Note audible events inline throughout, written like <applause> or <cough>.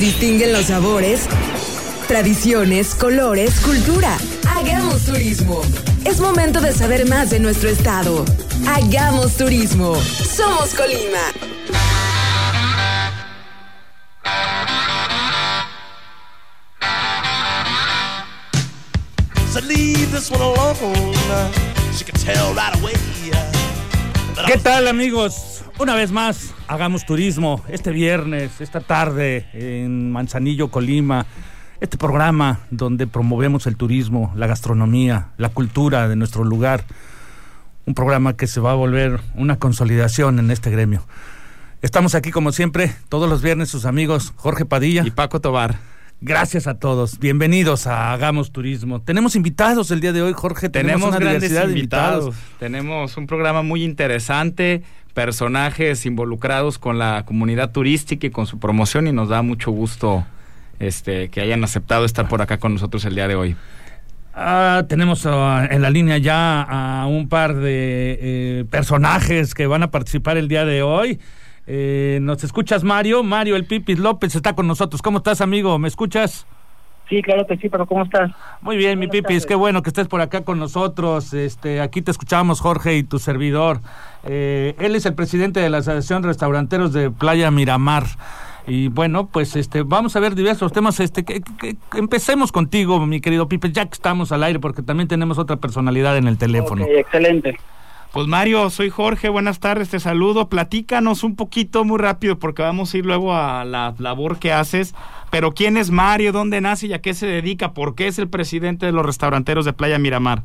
distinguen los sabores, tradiciones, colores, cultura. Hagamos turismo. Es momento de saber más de nuestro estado. Hagamos turismo. Somos Colima. ¿Qué tal amigos? Una vez más, hagamos turismo este viernes, esta tarde en Manzanillo, Colima. Este programa donde promovemos el turismo, la gastronomía, la cultura de nuestro lugar. Un programa que se va a volver una consolidación en este gremio. Estamos aquí como siempre, todos los viernes sus amigos Jorge Padilla y Paco Tobar. Gracias a todos. Bienvenidos a Hagamos Turismo. Tenemos invitados el día de hoy, Jorge. Tenemos, una grandes invitados. Tenemos un programa muy interesante, personajes involucrados con la comunidad turística y con su promoción y nos da mucho gusto este que hayan aceptado estar por acá con nosotros el día de hoy. Ah, tenemos ah, en la línea ya a un par de eh, personajes que van a participar el día de hoy. Eh, ¿Nos escuchas, Mario? Mario, el Pipis López está con nosotros. ¿Cómo estás, amigo? ¿Me escuchas? Sí, claro que sí, pero ¿cómo estás? Muy bien, mi Pipis, qué bueno que estés por acá con nosotros. Este, aquí te escuchamos, Jorge, y tu servidor. Eh, él es el presidente de la Asociación Restauranteros de Playa Miramar. Y bueno, pues este, vamos a ver diversos temas. Este, que, empecemos contigo, mi querido Pipis, ya que estamos al aire, porque también tenemos otra personalidad en el teléfono. excelente. Pues Mario, soy Jorge, buenas tardes, te saludo. Platícanos un poquito muy rápido porque vamos a ir luego a la labor que haces. Pero ¿quién es Mario? ¿Dónde nace y a qué se dedica? ¿Por qué es el presidente de los restauranteros de Playa Miramar?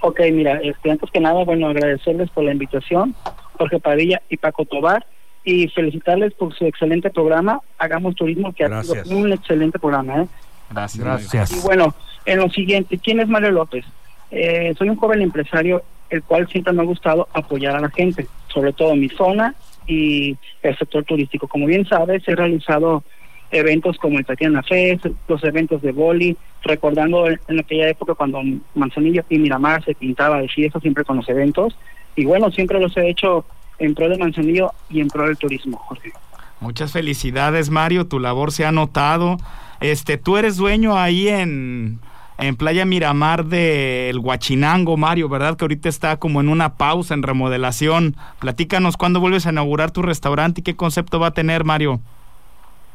Ok, mira, este, antes que nada, bueno, agradecerles por la invitación, Jorge Padilla y Paco Tobar, y felicitarles por su excelente programa, Hagamos Turismo, que ha sido un excelente programa. ¿eh? Gracias. Gracias. Y bueno, en lo siguiente, ¿quién es Mario López? Eh, soy un joven empresario el cual siempre me ha gustado apoyar a la gente, sobre todo mi zona y el sector turístico. Como bien sabes, he realizado eventos como el Tatiana Fest, los eventos de boli, recordando en aquella época cuando Manzanillo y Miramar se pintaba de fiesta siempre con los eventos. Y bueno, siempre los he hecho en pro de Manzanillo y en pro del turismo, Jorge. Muchas felicidades, Mario. Tu labor se ha notado. Este, tú eres dueño ahí en en Playa Miramar del Huachinango, Mario, ¿verdad? Que ahorita está como en una pausa en remodelación. Platícanos cuándo vuelves a inaugurar tu restaurante y qué concepto va a tener, Mario.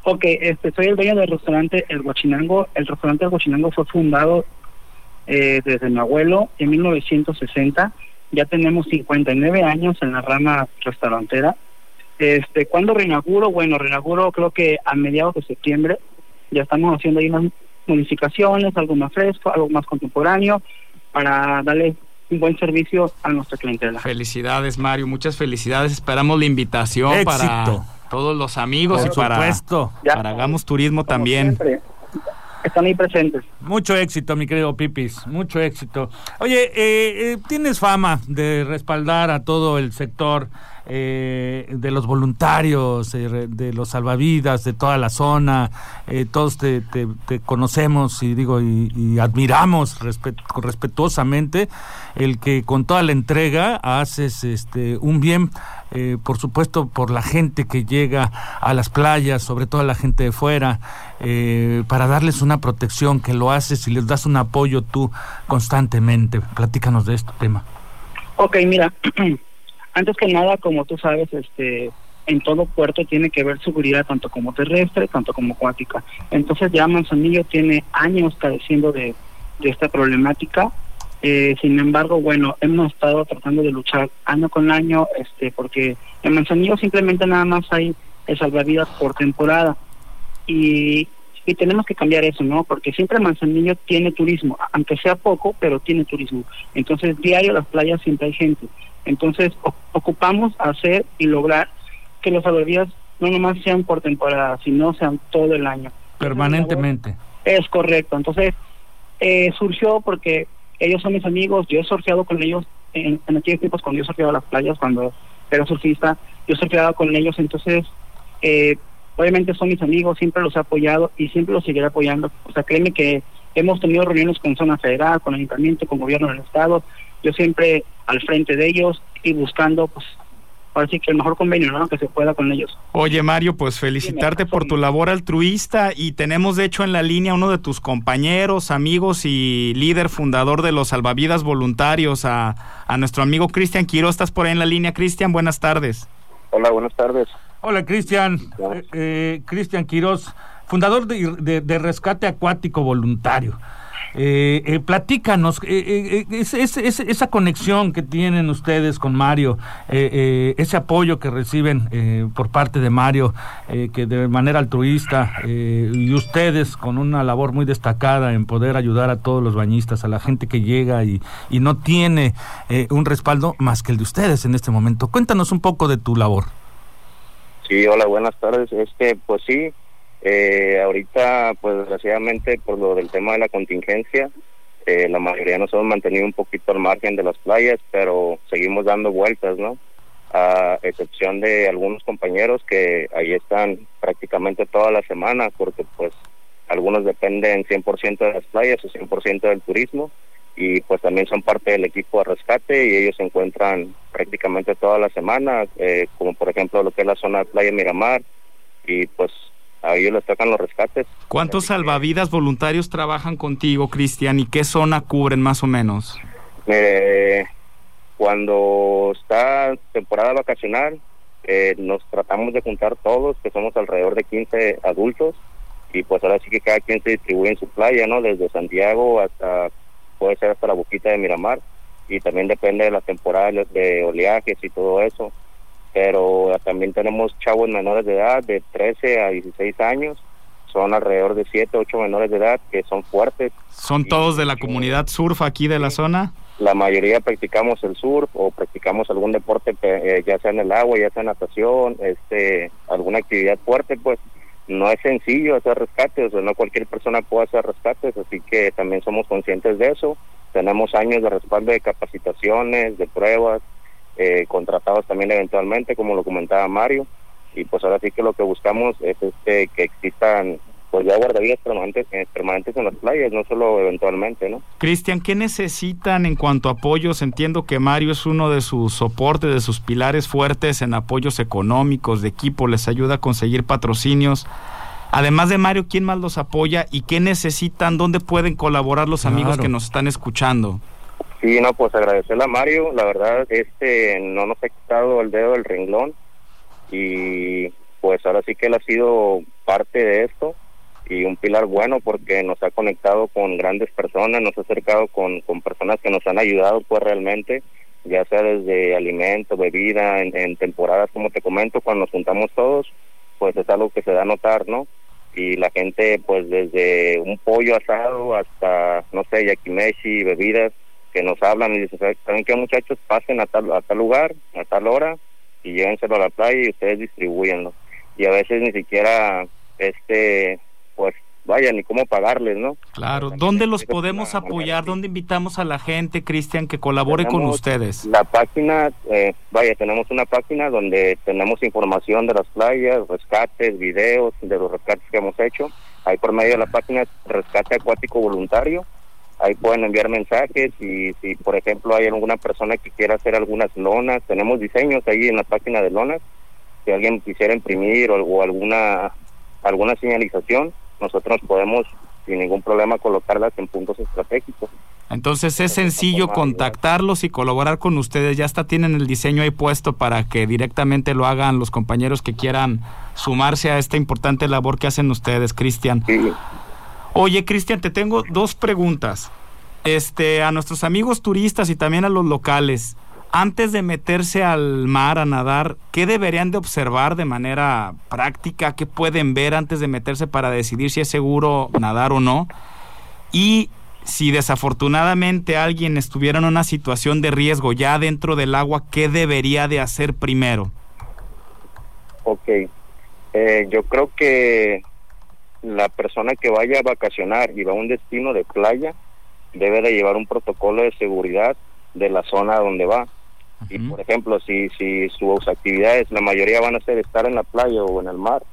Ok, este, soy el dueño del restaurante El Huachinango. El restaurante El Huachinango fue fundado eh, desde mi abuelo en 1960. Ya tenemos 59 años en la rama restaurantera. Este, ¿Cuándo reinauguro? Bueno, reinauguro creo que a mediados de septiembre. Ya estamos haciendo ahí unas modificaciones, algo más fresco, algo más contemporáneo, para darle un buen servicio a nuestra clientela. Felicidades, Mario, muchas felicidades. Esperamos la invitación para todos los amigos y para, para Hagamos Turismo también. Están ahí presentes. Mucho éxito, mi querido Pipis, mucho éxito. Oye, eh, eh, tienes fama de respaldar a todo el sector eh, de los voluntarios, eh, de los salvavidas, de toda la zona. Eh, todos te, te, conocemos y digo y, admiramos respetuosamente el que con toda la entrega haces este un bien. Por supuesto, por la gente que llega a las playas, sobre todo la gente de fuera, para darles una protección, que lo haces y les das un apoyo tú constantemente. Platícanos de este tema. Ok, mira, <clears throat> antes que nada, como tú sabes, este, en todo puerto tiene que haber seguridad tanto como terrestre, tanto como acuática. Entonces ya Manzanillo tiene años padeciendo de, esta problemática. Eh, sin embargo, bueno, hemos estado tratando de luchar año con año, este, porque en Manzanillo simplemente nada más hay el salvavidas por temporada. Y, y tenemos que cambiar eso, ¿no? Porque siempre Manzanillo tiene turismo, aunque sea poco, pero tiene turismo. Entonces, diario las playas siempre hay gente. Entonces, ocupamos hacer y lograr que los salvavidas no nomás sean por temporada, sino sean todo el año. Permanentemente. Es correcto. Entonces, eh, surgió porque ellos son mis amigos, yo he surfeado con ellos en, en aquellos tiempos cuando yo surfeaba las playas, cuando era surfista, yo surfeaba con ellos, entonces, eh, obviamente son mis amigos, siempre los he apoyado y siempre los seguiré apoyando. O sea, créeme que hemos tenido reuniones con zona federal, con ayuntamiento, con gobierno del estado, yo siempre al frente de ellos y buscando pues así que el mejor convenio ¿no? que se pueda con ellos. Oye Mario, pues felicitarte por tu labor altruista y tenemos de hecho en la línea uno de tus compañeros, amigos y líder fundador de los salvavidas voluntarios, a, a nuestro amigo Cristian Quiro. ¿Estás por ahí en la línea, Cristian? Buenas tardes. Hola, buenas tardes. Hola Cristian, eh, eh, Cristian Quiroz, fundador de, de Rescate Acuático Voluntario. Eh, eh, platícanos, eh, eh esa conexión que tienen ustedes con Mario, ese apoyo que reciben por parte de Mario, que de manera altruista, y ustedes con una labor muy destacada en poder ayudar a todos los bañistas, a la gente que llega y, y no tiene un respaldo más que el de ustedes en este momento. Cuéntanos un poco de tu labor. Sí, hola, buenas tardes. Este, pues sí, eh, ahorita, pues desgraciadamente, por lo del tema de la contingencia, eh, la mayoría nos hemos mantenido un poquito al margen de las playas, pero seguimos dando vueltas, ¿no? A excepción de algunos compañeros que ahí están prácticamente toda la semana, porque pues algunos dependen 100% de las playas o 100% del turismo, y pues también son parte del equipo de rescate y ellos se encuentran prácticamente toda la semana, eh, como por ejemplo lo que es la zona de Playa Miramar, y pues a ellos les tocan los rescates. ¿Cuántos salvavidas voluntarios trabajan contigo, Cristian, y qué zona cubren más o menos? Eh, cuando está temporada vacacional, eh, nos tratamos de juntar todos, que somos alrededor de 15 adultos, y pues ahora sí que cada quien se distribuye en su playa, ¿no? Desde Santiago hasta, puede ser hasta la boquita de Miramar, y también depende de la temporada de oleajes y todo eso pero también tenemos chavos menores de edad de 13 a 16 años, son alrededor de 7, 8 menores de edad que son fuertes. ¿Son todos de la comunidad surf aquí de la zona? La mayoría practicamos el surf o practicamos algún deporte, eh, ya sea en el agua, ya sea natación, este, alguna actividad fuerte, pues no es sencillo hacer rescates, o no cualquier persona puede hacer rescates, así que también somos conscientes de eso. Tenemos años de respaldo de capacitaciones, de pruebas, eh, contratados también eventualmente, como lo comentaba Mario, y pues ahora sí que lo que buscamos es este que existan pues ya guardavidas permanentes, eh, permanentes en las playas, no solo eventualmente, ¿no? Cristian, ¿qué necesitan en cuanto a apoyos? Entiendo que Mario es uno de sus soportes, de sus pilares fuertes en apoyos económicos, de equipo, les ayuda a conseguir patrocinios. Además de Mario, ¿quién más los apoya y qué necesitan? ¿Dónde pueden colaborar los amigos que nos están escuchando? Sí, no, pues agradecerle a Mario, la verdad, este no nos ha quitado el dedo del renglón. Y pues ahora sí que él ha sido parte de esto. Y un pilar bueno porque nos ha conectado con grandes personas, nos ha acercado con, con personas que nos han ayudado pues realmente, ya sea desde alimento, bebida, en, temporadas como te comento, cuando nos juntamos todos, pues es algo que se da a notar, ¿no? y la gente pues desde un pollo asado hasta no sé yakimeshi bebidas que nos hablan y dicen, ¿saben qué muchachos? Pasen a tal, a tal lugar, a tal hora y llévenselo a la playa y ustedes distribuyenlo. Y a veces ni siquiera, este, pues vaya, ni cómo pagarles, ¿no? Claro, ¿dónde los podemos apoyar? ¿Dónde invitamos a la gente, Cristian, que colabore con ustedes? La página, eh, vaya, tenemos una página donde tenemos información de las playas, rescates, videos de los rescates que hemos hecho. Ahí por medio de la página Rescate Acuático Voluntario ahí pueden enviar mensajes y si por ejemplo hay alguna persona que quiera hacer algunas lonas, tenemos diseños ahí en la página de lonas, si alguien quisiera imprimir o, alguna alguna señalización, nosotros podemos sin ningún problema colocarlas en puntos estratégicos. Entonces es sencillo contactarlos y colaborar con ustedes. Ya hasta tienen el diseño ahí puesto para que directamente lo hagan los compañeros que quieran sumarse a esta importante labor que hacen ustedes, Cristian. Oye, Cristian, te tengo dos preguntas. Este, a nuestros amigos turistas y también a los locales, antes de meterse al mar a nadar, ¿qué deberían de observar de manera práctica? ¿Qué pueden ver antes de meterse para decidir si es seguro nadar o no? Y si desafortunadamente alguien estuviera en una situación de riesgo ya dentro del agua, ¿qué debería de hacer primero? Ok, eh, yo creo que la persona que vaya a vacacionar y va a un destino de playa debe de llevar un protocolo de seguridad de la zona donde va. Y por ejemplo, si, si sus actividades, la mayoría van a ser estar en la playa o en el mar,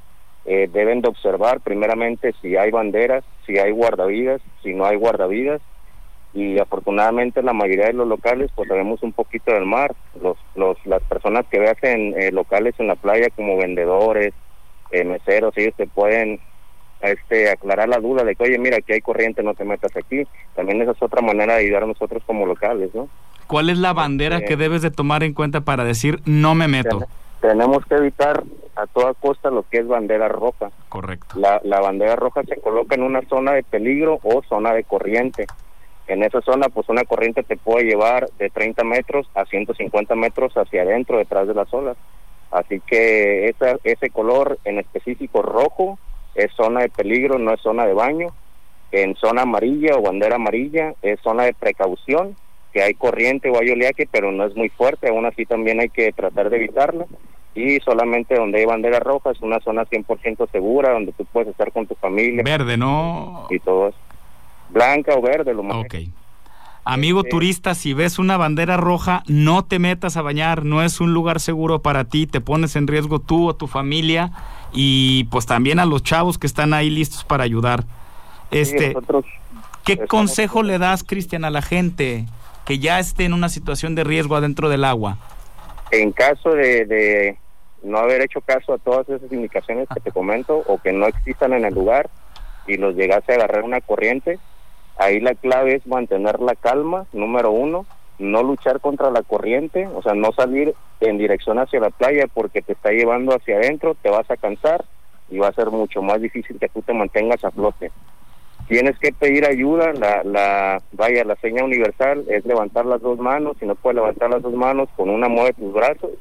eh, deben de observar primeramente si hay banderas, si hay guardavidas, si no hay guardavidas, y afortunadamente la mayoría de los locales pues sabemos un poquito del mar. Los, los, las personas que veas en eh, locales en la playa como vendedores, eh, meseros, ellos te pueden este, aclarar la duda de que, oye, mira, aquí hay corriente, no te metas aquí. También esa es otra manera de ayudar a nosotros como locales, ¿no? ¿Cuál es la bandera Este- que debes de tomar en cuenta para decir no me meto? Tenemos que evitar a toda costa lo que es bandera roja. Correcto. La, la bandera roja se coloca en una zona de peligro o zona de corriente. En esa zona, pues una corriente te puede llevar de 30 metros a 150 metros hacia adentro, detrás de las olas. Así que esa, ese color en específico rojo es zona de peligro, no es zona de baño. En zona amarilla o bandera amarilla es zona de precaución, que hay corriente o hay oleaje, pero no es muy fuerte, aún así también hay que tratar de evitarla. Y solamente donde hay bandera roja es una zona 100% segura, donde tú puedes estar con tu familia Verde, ¿no? y todo eso. Blanca o verde, lo más. Ok. Amigo turista, si ves una bandera roja, no te metas a bañar, no es un lugar seguro para ti, te pones en riesgo tú o tu familia y pues también a los chavos que están ahí listos para ayudar. Este, ¿qué consejo le das, Cristian, a la gente que ya esté en una situación de riesgo adentro del agua? en caso de, de no haber hecho caso a todas esas indicaciones que te comento o que no existan en el lugar y los llegase a agarrar una corriente, ahí la clave es mantener la calma, número uno, no luchar contra la corriente, o sea, no salir en dirección hacia la playa porque te está llevando hacia adentro, te vas a cansar y va a ser mucho más difícil que tú te mantengas a flote. Tienes que pedir ayuda, la, la, vaya, la seña universal es levantar las dos manos, si no puedes levantar las dos manos, con una mueve tus brazos,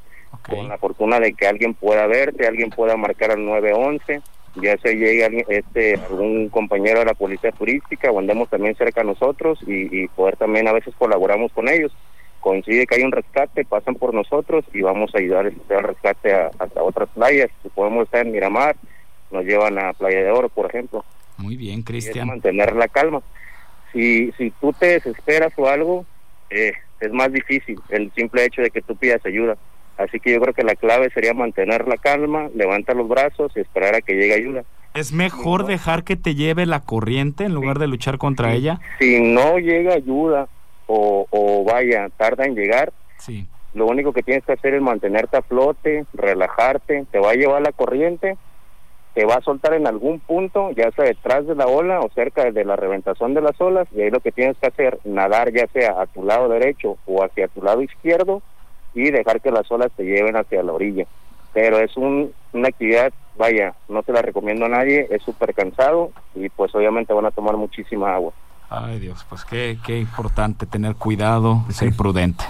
con la fortuna de que alguien pueda verte, alguien pueda marcar al 911, ya se llegue alguien, este, algún compañero de la policía turística o andemos también cerca a nosotros y, y poder también a veces colaboramos con ellos. Coincide que hay un rescate, pasan por nosotros y vamos a ayudar al rescate a, hasta otras playas. Si podemos estar en Miramar, nos llevan a Playa de Oro, por ejemplo Muy bien, Cristian. mantener la calma. Si, si tú te desesperas o algo, eh, es más difícil el simple hecho de que tú pidas ayuda. Así que yo creo que la clave sería mantener la calma, levantar los brazos y esperar a que llegue ayuda. ¿Es mejor dejar que te lleve la corriente en lugar de luchar contra ella? Si no llega ayuda o, o vaya, tarda en llegar, Sí. lo único que tienes que hacer es mantenerte a flote, relajarte, te va a llevar la corriente, te va a soltar en algún punto, ya sea detrás de la ola o cerca de la reventación de las olas, y ahí lo que tienes que hacer, nadar ya sea a tu lado derecho o hacia tu lado izquierdo y dejar que las olas te lleven hacia la orilla. Pero es un, una actividad, vaya, no te la recomiendo a nadie, es súper cansado y pues obviamente van a tomar muchísima agua. Ay Dios, pues qué, qué importante tener cuidado, ser prudente.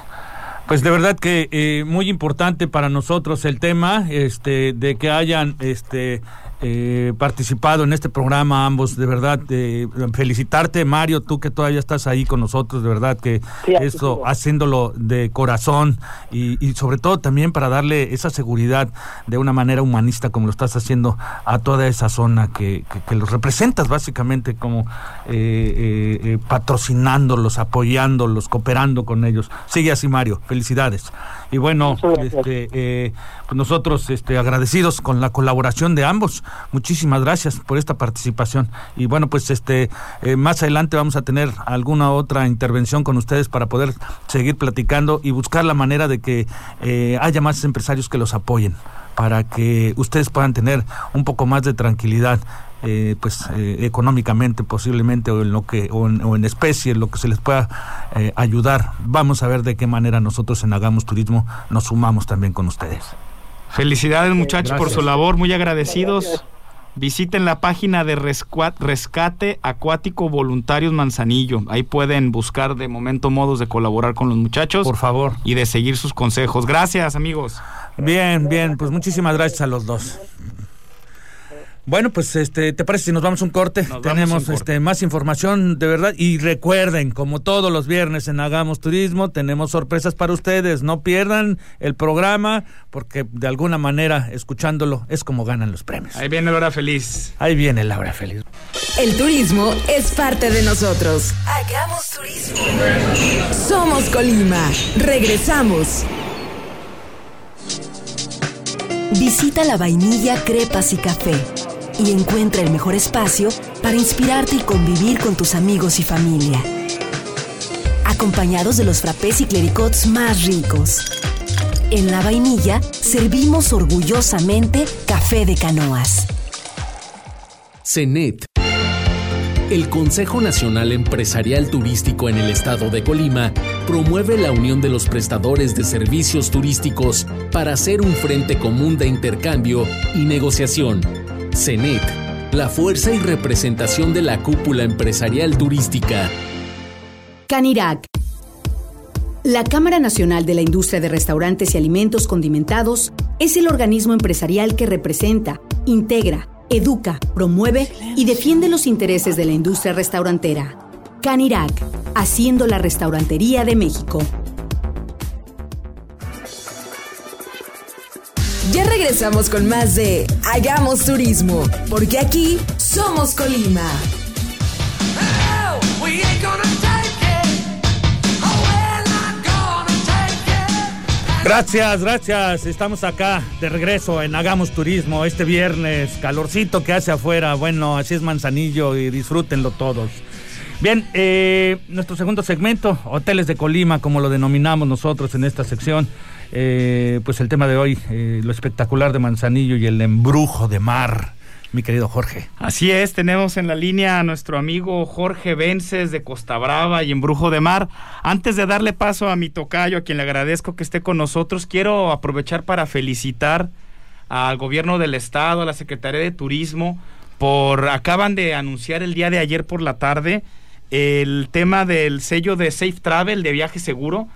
Pues de verdad que eh, muy importante para nosotros el tema este, de que hayan este, eh, participado en este programa ambos. De verdad, eh, felicitarte, Mario, tú que todavía estás ahí con nosotros. De verdad que Sí, esto haciéndolo de corazón y, y sobre todo también para darle esa seguridad de una manera humanista como lo estás haciendo a toda esa zona que, que, que los representas básicamente como eh, eh, eh, patrocinándolos, apoyándolos, cooperando con ellos. Sigue así, Mario. Felicidades. Y bueno, este, eh, pues nosotros este, agradecidos con la colaboración de ambos. Muchísimas gracias por esta participación. Y bueno, pues este eh, más adelante vamos a tener alguna otra intervención con ustedes para poder seguir platicando y buscar la manera de que eh, haya más empresarios que los apoyen para que ustedes puedan tener un poco más de tranquilidad eh, pues eh, económicamente posiblemente o en lo que o en, o en especie lo que se les pueda eh, ayudar vamos a ver de qué manera nosotros en hagamos turismo nos sumamos también con ustedes Felicidades muchachos por su labor, muy agradecidos. Visiten la página de Rescate Acuático Voluntarios Manzanillo. Ahí pueden buscar de momento modos de colaborar con los muchachos por favor y de seguir sus consejos. Gracias amigos. bien bien pues muchísimas gracias a los dos bueno, pues este, ¿te parece si nos vamos a un corte? Nos Tenemos a un corte. este más información de verdad y recuerden, como todos los viernes en Hagamos Turismo, tenemos sorpresas para ustedes. No pierdan el programa porque de alguna manera escuchándolo es como ganan los premios. Ahí viene la hora feliz. Ahí viene Laura Feliz. El turismo es parte de nosotros. Hagamos turismo. Somos Colima. Regresamos. Visita la vainilla Crepas y Café y encuentra el mejor espacio para inspirarte y convivir con tus amigos y familia. acompañados de los frappés y clericots más ricos. En la vainilla servimos orgullosamente café de canoas. CENET. El Consejo Nacional Empresarial Turístico en el estado de Colima promueve la unión de los prestadores de servicios turísticos para hacer un frente común de intercambio y negociación. CENET, la fuerza y representación de la cúpula empresarial turística. Canirac. La Cámara Nacional de la Industria de Restaurantes y Alimentos Condimentados es el organismo empresarial que representa, integra, educa, promueve y defiende los intereses de la industria restaurantera. Canirac, haciendo la restaurantería de México. Ya regresamos con más de Hagamos Turismo, porque aquí somos Colima. Gracias, gracias. Estamos acá de regreso en Hagamos Turismo este viernes. Calorcito que hace afuera. Bueno, así es Manzanillo y disfrútenlo todos. Bien, eh, nuestro segundo segmento, Hoteles de Colima, como lo denominamos nosotros en esta sección. Eh, pues el tema de hoy, eh, lo espectacular de Manzanillo y el embrujo de mar mi querido Jorge. Así es, tenemos en la línea a nuestro amigo Jorge Vences de Costa Brava y Embrujo de Mar. Antes de darle paso a mi tocayo, a quien le agradezco que esté con nosotros, quiero aprovechar para felicitar al gobierno del estado, a la Secretaría de Turismo, por acaban de anunciar el día de ayer por la tarde el tema del sello de Safe Travel de viaje seguro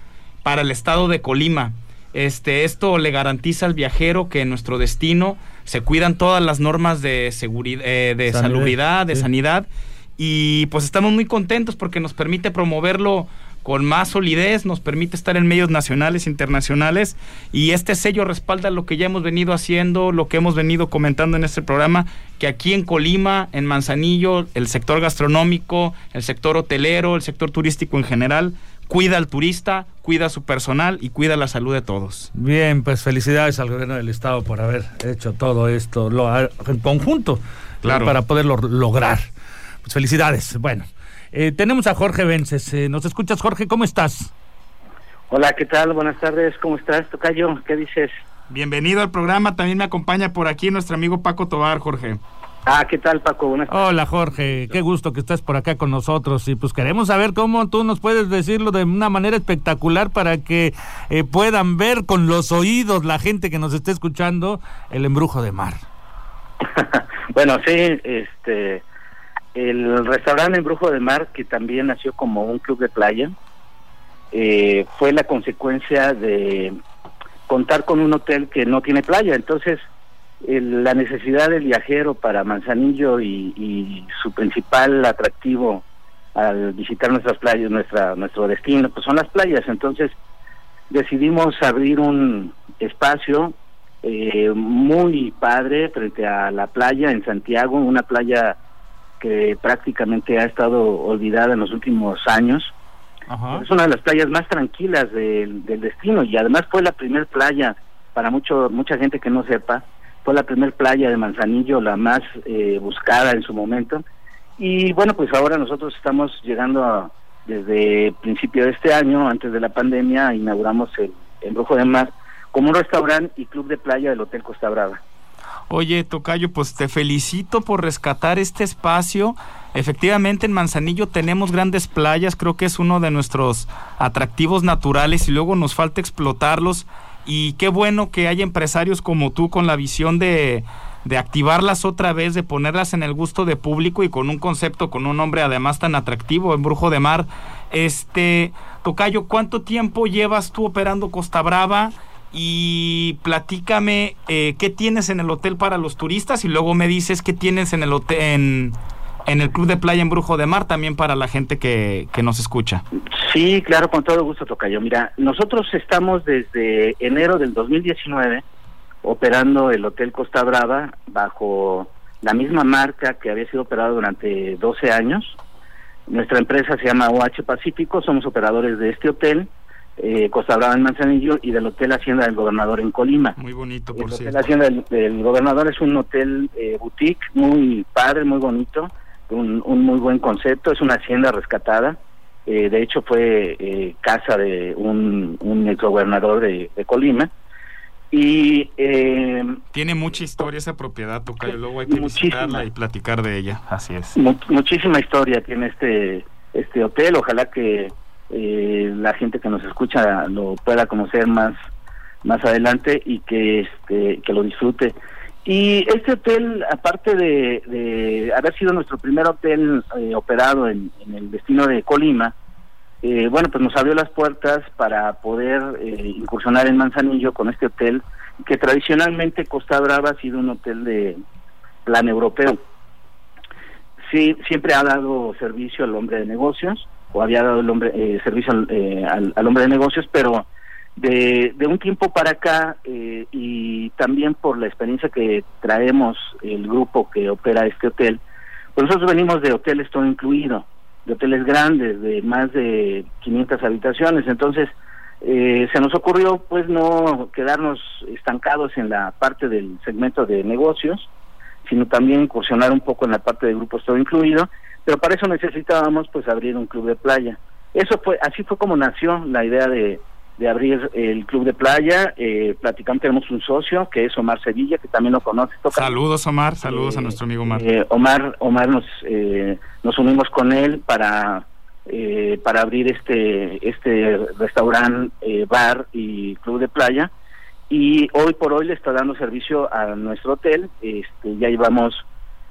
para el estado de Colima. Este, esto le garantiza al viajero que en nuestro destino se cuidan todas las normas de seguridad, eh, de salubridad, de sanidad. Y pues estamos muy contentos porque nos permite promoverlo con más solidez, nos permite estar en medios nacionales, internacionales. Y este sello respalda lo que ya hemos venido haciendo, lo que hemos venido comentando en este programa, que aquí en Colima, en Manzanillo, el sector gastronómico, el sector hotelero, el sector turístico en general, cuida al turista, cuida a su personal y cuida la salud de todos. Bien, pues felicidades al gobierno del estado por haber hecho todo esto lo, en conjunto claro. para poderlo lograr. Pues felicidades. Bueno, eh, tenemos a Jorge Vences. Eh, ¿Nos escuchas, Jorge? ¿Cómo estás? Hola, ¿qué tal? Buenas tardes. ¿Cómo estás, Tocayo? ¿Qué dices? Bienvenido al programa. También me acompaña por aquí nuestro amigo Paco Tobar, Jorge. Ah, ¿qué tal, Paco? Buenas tardes. Hola, Jorge. Qué gusto que estés por acá con nosotros. Y pues queremos saber cómo tú nos puedes decirlo de una manera espectacular para que eh, puedan ver con los oídos la gente que nos esté escuchando el embrujo de mar. <laughs> bueno, sí, este, el restaurante Embrujo de Mar, que también nació como un club de playa, eh, fue la consecuencia de contar con un hotel que no tiene playa. Entonces, la necesidad del viajero para Manzanillo y, su principal atractivo al visitar nuestras playas, nuestra nuestro destino, pues son las playas. Entonces decidimos abrir un espacio eh, muy padre frente a la playa en Santiago, una playa que prácticamente ha estado olvidada en los últimos años. Es una de las playas más tranquilas del, del destino y además fue la primer playa para mucho mucha gente que no sepa fue la primer playa de Manzanillo, la más eh, buscada en su momento. Y bueno, pues ahora nosotros estamos llegando a, desde principio de este año, antes de la pandemia, inauguramos el Embrujo de Mar como un restaurante y club de playa del Hotel Costa Brava. Oye, Tocayo, pues te felicito por rescatar este espacio. Efectivamente, en Manzanillo tenemos grandes playas, creo que es uno de nuestros atractivos naturales y luego nos falta explotarlos y qué bueno que hay empresarios como tú con la visión de, de activarlas otra vez, de ponerlas en el gusto de público y con un concepto, con un nombre además tan atractivo, en Brujo de Mar. Este, Tocayo, ¿cuánto tiempo llevas tú operando Costa Brava? Y platícame eh, qué tienes en el hotel para los turistas y luego me dices qué tienes en el hotel en el Club de Playa en Brujo de Mar también para la gente que, que nos escucha. Sí, claro, con todo gusto, Tocayo. Mira, nosotros estamos desde enero del 2019 operando el Hotel Costa Brava bajo la misma marca que había sido operado durante 12 años. Nuestra empresa se llama OH Pacífico, somos operadores de este hotel, eh, Costa Brava en Manzanillo y del Hotel Hacienda del Gobernador en Colima. Muy bonito, por El Hotel Hacienda del, Gobernador es un hotel eh, boutique muy padre, muy bonito, un, muy buen concepto, es una hacienda rescatada eh, de hecho fue eh, casa de un, un exgobernador de, de Colima, y eh, tiene mucha historia esa propiedad, Tocayo. Luego hay que visitarla y platicar de ella. Así es. muchísima historia tiene este este hotel. Ojalá que eh, la gente que nos escucha lo pueda conocer más más adelante y que este que lo disfrute. Y este hotel, aparte de, haber sido nuestro primer hotel eh, operado en, el destino de Colima, eh, bueno, pues nos abrió las puertas para poder eh, incursionar en Manzanillo con este hotel, que tradicionalmente Costa Brava ha sido un hotel de plan europeo. Sí, siempre ha dado servicio al hombre de negocios, o había dado el hombre, eh, servicio al, al, hombre de negocios, pero de, de un tiempo para acá, y también por la experiencia que traemos el grupo que opera este hotel, pues nosotros venimos de hoteles todo incluido de hoteles grandes, de más de 500 habitaciones. Entonces, eh, se nos ocurrió pues no quedarnos estancados en la parte del segmento de negocios, sino también incursionar un poco en la parte de grupos todo incluido, pero para eso necesitábamos pues abrir un club de playa. Eso fue, así fue como nació la idea de, de abrir el club de playa. Eh, platicamos, tenemos un socio que es Omar Sevilla, que también lo conoce. Saludos Omar, saludos a nuestro amigo Omar. Eh, Omar, Omar nos, eh, nos unimos con él para, eh, para abrir este, este restaurante, bar y club de playa. Y hoy por hoy le está dando servicio a nuestro hotel. Este, ya llevamos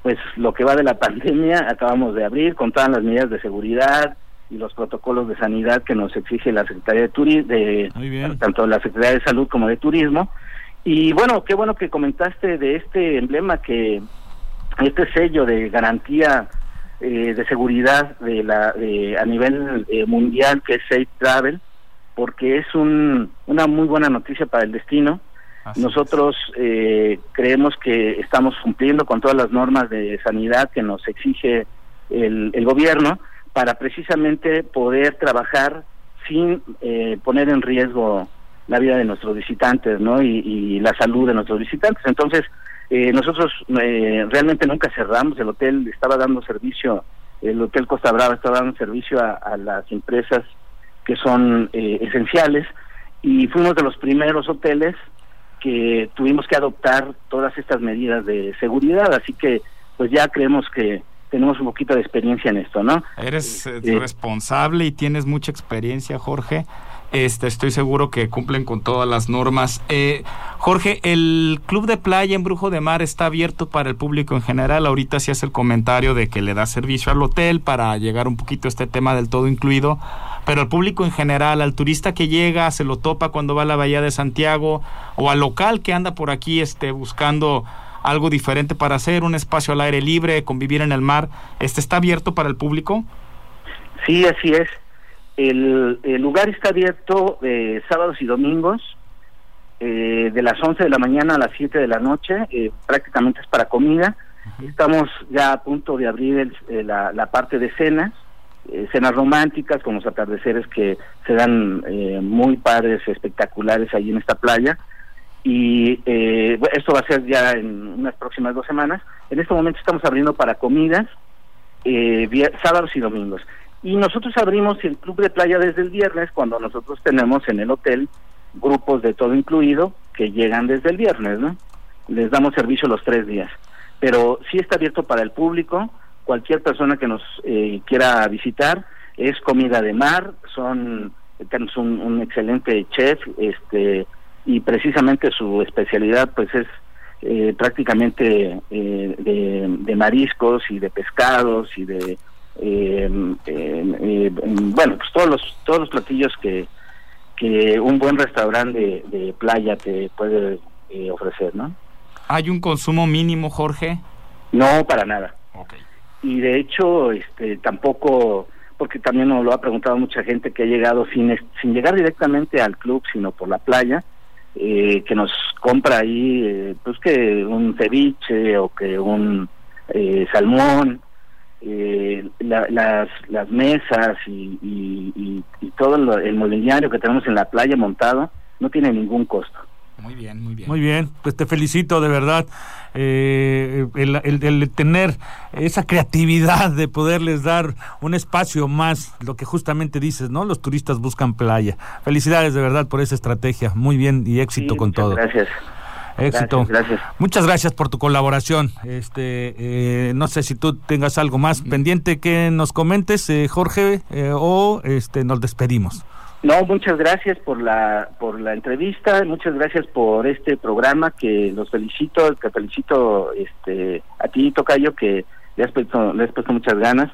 pues lo que va de la <laughs> pandemia, acabamos de abrir con todas las medidas de seguridad, y los protocolos de sanidad que nos exige la Secretaría de Turismo, de, tanto la Secretaría de Salud como de Turismo. Y bueno, qué bueno que comentaste de este emblema que este sello de garantía eh, de seguridad de la a nivel eh, mundial que es Safe Travel, porque es un, una muy buena noticia para el destino. Nosotros eh, creemos que estamos cumpliendo con todas las normas de sanidad que nos exige el, el gobierno para precisamente poder trabajar sin eh, poner en riesgo la vida de nuestros visitantes ¿no? y, la salud de nuestros visitantes. Entonces, eh, nosotros eh, realmente nunca cerramos, el hotel estaba dando servicio, el Hotel Costa Brava estaba dando servicio a, las empresas que son esenciales y fuimos de los primeros hoteles que tuvimos que adoptar todas estas medidas de seguridad, así que pues ya creemos que tenemos un poquito de experiencia en esto, ¿no? Eres eh, responsable y tienes mucha experiencia, Jorge. Este, estoy seguro que cumplen con todas las normas. Eh, Jorge, el club de playa en Brujo de Mar está abierto para el público en general. Ahorita sí hace el comentario de que le da servicio al hotel para llegar un poquito a este tema del todo incluido. Pero al público en general, al turista que llega, se lo topa cuando va a la Bahía de Santiago o al local que anda por aquí este, buscando algo diferente para hacer, un espacio al aire libre, convivir en el mar. ¿Este está abierto para el público? Sí, así es. El, lugar está abierto de sábados y domingos, eh, de las 11 de la mañana a las 7 de la noche, eh, prácticamente es para comida. Estamos ya a punto de abrir eh, la, parte de cenas, cenas románticas con los atardeceres que se dan muy padres, espectaculares ahí en esta playa y eh, esto va a ser ya en unas próximas dos semanas. En este momento estamos abriendo para comidas eh, sábados y domingos. Y nosotros abrimos el club de playa desde el viernes cuando nosotros tenemos en el hotel grupos de todo incluido que llegan desde el viernes, ¿no? Les damos servicio los tres días. Pero sí está abierto para el público, cualquier persona que nos eh, quiera visitar, es comida de mar, son tenemos un, un excelente chef, este y precisamente su especialidad pues es eh, prácticamente eh, de, mariscos y de pescados y de em, em, bueno pues todos los todos los platillos que que un buen restaurante de, playa te puede eh, ofrecer no hay un consumo mínimo Jorge no para nada. Y de hecho este tampoco porque también nos lo ha preguntado mucha gente que ha llegado sin sin llegar directamente al club sino por la playa eh, que nos compra ahí, eh, pues que un ceviche o que un eh, salmón, las, las mesas y, todo el mobiliario que tenemos en la playa montado no tiene ningún costo. Muy bien, muy bien. Muy bien, pues te felicito de verdad. Eh, el, el- el tener esa creatividad de poderles dar un espacio más, lo que justamente dices, ¿no? Los turistas buscan playa. Felicidades de verdad por esa estrategia. Muy bien y éxito Sí, con todo. Gracias. Éxito. Gracias, gracias. Muchas gracias por tu colaboración. Este, eh, no sé si tú tengas algo más pendiente que nos comentes, eh, Jorge, eh, o este, nos despedimos. No, muchas gracias por la por la entrevista, muchas gracias por este programa que los felicito, te felicito este a ti Tocayo que le has puesto le has puesto muchas ganas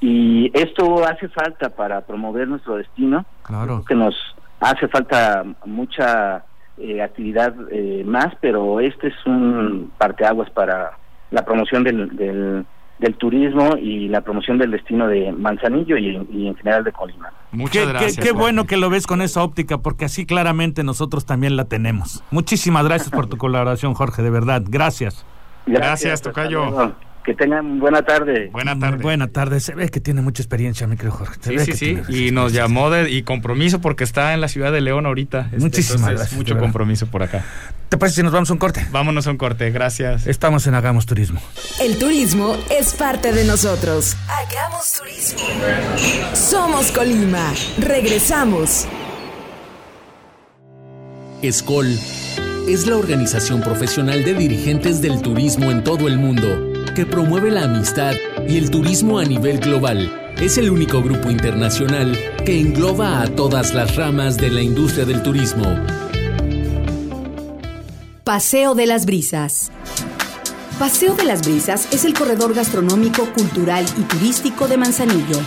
y esto hace falta para promover nuestro destino, Claro. que nos hace falta mucha eh, actividad eh, más, pero este es un parteaguas para la promoción del, del, del turismo y la promoción del destino de Manzanillo y, y en general de Colima. Muchas Qué, gracias. qué bueno que lo ves con esa óptica, porque así claramente nosotros también la tenemos. Muchísimas gracias por tu <laughs> colaboración, Jorge, de verdad. Gracias. Gracias, hasta Tocayo. Que tengan buena tarde. Buena tarde. Buena tarde. Se ve que tiene mucha experiencia, mi querido Jorge. Se Sí, ve sí, que sí. Y nos llamó de, y compromiso porque está en la ciudad de León ahorita. Este, Muchísimas entonces, gracias, Mucho compromiso por acá. ¿Te parece si nos vamos a un corte? Vámonos a un corte. Gracias. Estamos en Hagamos Turismo. El turismo es parte de nosotros. Hagamos turismo. Somos Colima. Regresamos. ESCOL es la organización profesional de dirigentes del turismo en todo el mundo que promueve la amistad y el turismo a nivel global. Es el único grupo internacional que engloba a todas las ramas de la industria del turismo. Paseo de las Brisas. Paseo de las Brisas es el corredor gastronómico, cultural y turístico de Manzanillo.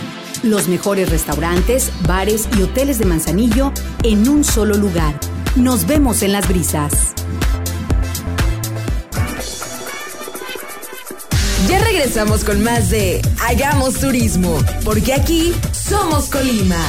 Los mejores restaurantes, bares y hoteles de Manzanillo en un solo lugar. Nos vemos en las brisas. Ya regresamos con más de Hagamos Turismo, porque aquí somos Colima.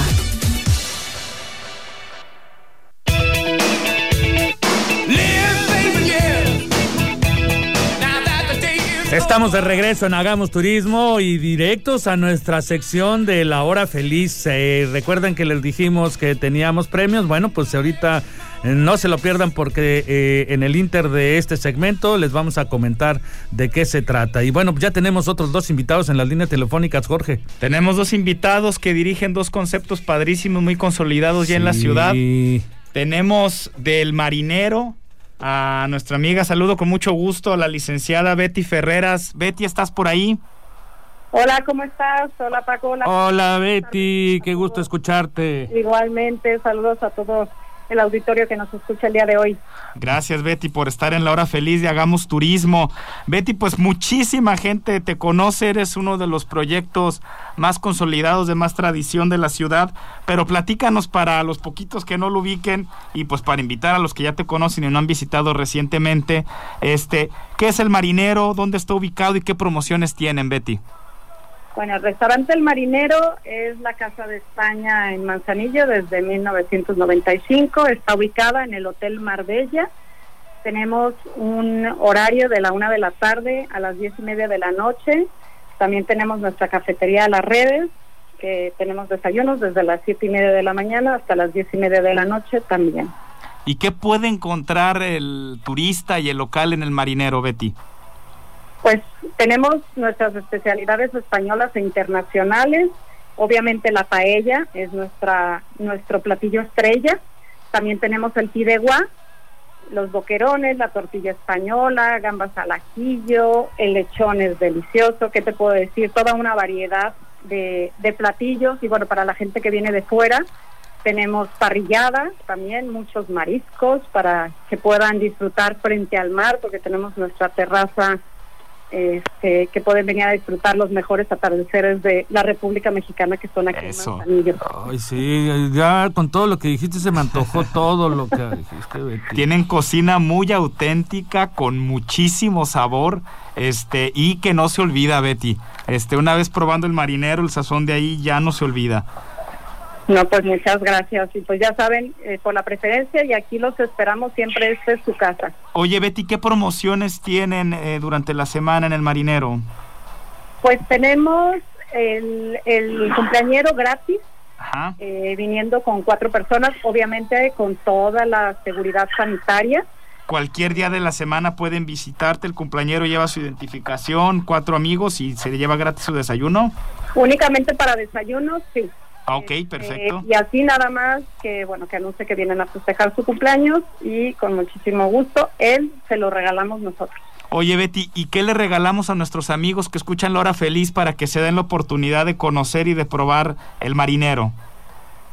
Estamos de regreso en Hagamos Turismo y directos a nuestra sección de la hora feliz. Eh, recuerden que les dijimos que teníamos premios. Bueno, pues ahorita no se lo pierdan porque eh, en el inter de este segmento les vamos a comentar de qué se trata. Y bueno, ya tenemos otros dos invitados en las líneas telefónicas, Jorge. Tenemos dos invitados que dirigen dos conceptos padrísimos, muy consolidados ya en la ciudad. Tenemos del marinero a nuestra amiga, saludo con mucho gusto a la licenciada Betty Ferreras. Betty, ¿estás por ahí? Hola, ¿cómo estás? Hola, Paco. Hola. Hola Betty, qué gusto escucharte. Igualmente, saludos a todo el auditorio que nos escucha el día de hoy. Gracias Betty por estar en la hora feliz de Hagamos Turismo. Betty, pues muchísima gente te conoce, eres uno de los proyectos más consolidados de más tradición de la ciudad, pero platícanos para los poquitos que no lo ubiquen y pues para invitar a los que ya te conocen y no han visitado recientemente, este, ¿qué es el Marinero? ¿Dónde está ubicado y qué promociones tienen, Betty? Bueno, el restaurante El Marinero es la Casa de España en Manzanillo desde 1995. Está ubicada en el Hotel Marbella. Tenemos un horario de la una de la tarde a las diez y media de la noche. También tenemos nuestra cafetería Las Redes, que tenemos desayunos desde las siete y media de la mañana hasta las diez y media de la noche también. ¿Y qué puede encontrar el turista y el local en el Marinero, Betty? Pues tenemos nuestras especialidades españolas e internacionales. Obviamente la paella es nuestra nuestro platillo estrella. También tenemos el fideuá, los boquerones, la tortilla española, gambas al ajillo, el lechón es delicioso. ¿Qué te puedo decir? Toda una variedad de, de platillos. Y bueno, para la gente que viene de fuera, tenemos parrilladas también, muchos mariscos para que puedan disfrutar frente al mar, porque tenemos nuestra terraza este, que pueden venir a disfrutar los mejores atardeceres de la República Mexicana que son aquí Eso. en Manzanillo. Ay, sí, ya con todo lo que dijiste se me antojó <laughs> todo lo que dijiste, Betty. Tienen cocina muy auténtica, con muchísimo sabor, este, y que no se olvida, Betty. Este, una vez probando el marinero, el sazón de ahí ya no se olvida. No, pues muchas gracias. Y pues ya saben, eh, por la preferencia y aquí los esperamos siempre, esta es su casa. Oye, Betty, ¿qué promociones tienen eh, durante la semana en el marinero? Pues tenemos el, el cumpleañero gratis eh, viniendo con cuatro personas, obviamente con toda la seguridad sanitaria. Cualquier día de la semana pueden visitarte, el cumpleañero lleva su identificación, cuatro amigos y se le lleva gratis su desayuno. Únicamente para desayunos, sí. Ok, perfecto. Eh, y así nada más que, bueno, que anuncie que vienen a festejar su cumpleaños y con muchísimo gusto, él se lo regalamos nosotros. Oye Betty, ¿y qué le regalamos a nuestros amigos que escuchan La Hora Feliz para que se den la oportunidad de conocer y de probar el marinero?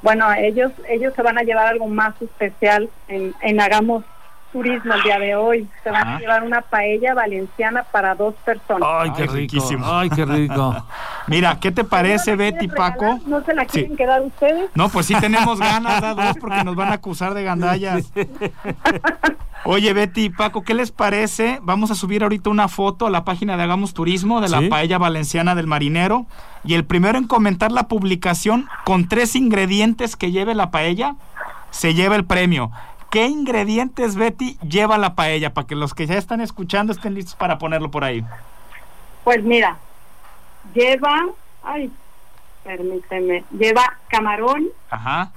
Bueno, ellos ellos se van a llevar algo más especial en, en Hagamos Turismo el día de hoy. Se van a llevar una paella valenciana para dos personas. Ay, qué riquísimo. Ay, qué rico. <laughs> Mira, ¿qué te parece Betty, Paco? ¿No se la quieren quedar ustedes? No, pues sí tenemos ganas, da dos, porque nos van a <laughs> acusar de gandallas. Oye, Betty y Paco, ¿qué les parece? Vamos a subir ahorita una foto a la página de Hagamos Turismo de la paella valenciana del marinero. Y el primero en comentar la publicación con tres ingredientes que lleve la paella, se lleva el premio. ¿Qué ingredientes, Betty, lleva la paella? Para que los que ya están escuchando estén listos para ponerlo por ahí. Pues mira, lleva, ay, permíteme, lleva camarón. Ajá.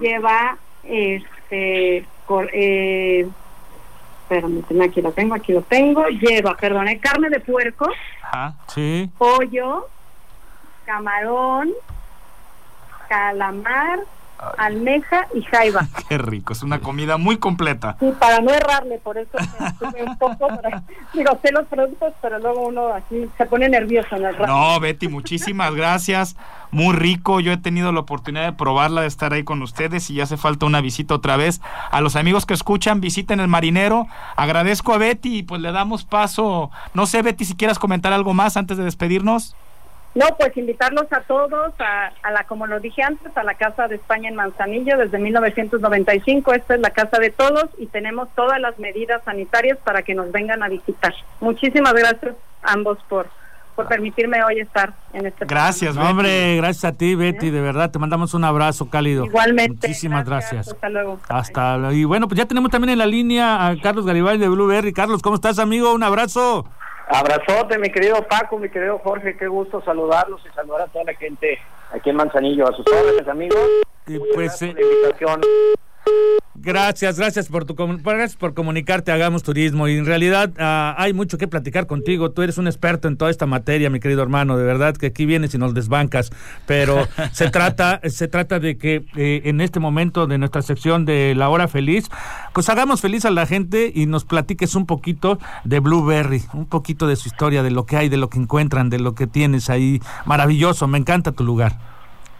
Lleva, este, eh, permíteme, aquí lo tengo, aquí lo tengo. Lleva, perdón, carne de puerco. Ajá, sí. Pollo, camarón, calamar, almeja y jaiba. <laughs> Qué rico, es una comida muy completa. Sí, para no errarle, por eso me un poco, <laughs> digo, sé los productos, pero luego uno así se pone nervioso en el rato. No, Betty, muchísimas gracias, muy rico, yo he tenido la oportunidad de probarla, de estar ahí con ustedes y ya hace falta una visita otra vez. A los amigos que escuchan, visiten el marinero, agradezco a Betty y pues le damos paso, no sé Betty si quieras comentar algo más antes de despedirnos. No, pues invitarlos a todos, a, la, como lo dije antes, a la Casa de España en Manzanillo desde 1995. Esta es la casa de todos y tenemos todas las medidas sanitarias para que nos vengan a visitar. Muchísimas gracias a ambos por, por permitirme hoy estar en este Gracias, hombre, gracias a ti, Betty, de verdad, te mandamos un abrazo cálido. Igualmente. Muchísimas gracias. Hasta luego. Hasta y bueno, pues ya tenemos también en la línea a Carlos Garibaldi de Blueberry. Carlos, ¿cómo estás, amigo? Un abrazo. Abrazote, mi querido Paco, mi querido Jorge, qué gusto saludarlos y saludar a toda la gente aquí en Manzanillo, a sus órdenes, amigos. Y pues, eh, invitación. Gracias, gracias por tu gracias por comunicarte, hagamos turismo. Y en realidad ah, hay mucho que platicar contigo. Tú eres un experto en toda esta materia, mi querido hermano. De verdad que aquí vienes y nos desbancas. Pero <laughs> se trata, se trata de que eh, en este momento de nuestra sección de la hora feliz, pues hagamos feliz a la gente y nos platiques un poquito de Blueberry, un poquito de su historia, de lo que hay, de lo que encuentran, de lo que tienes ahí. Maravilloso, me encanta tu lugar.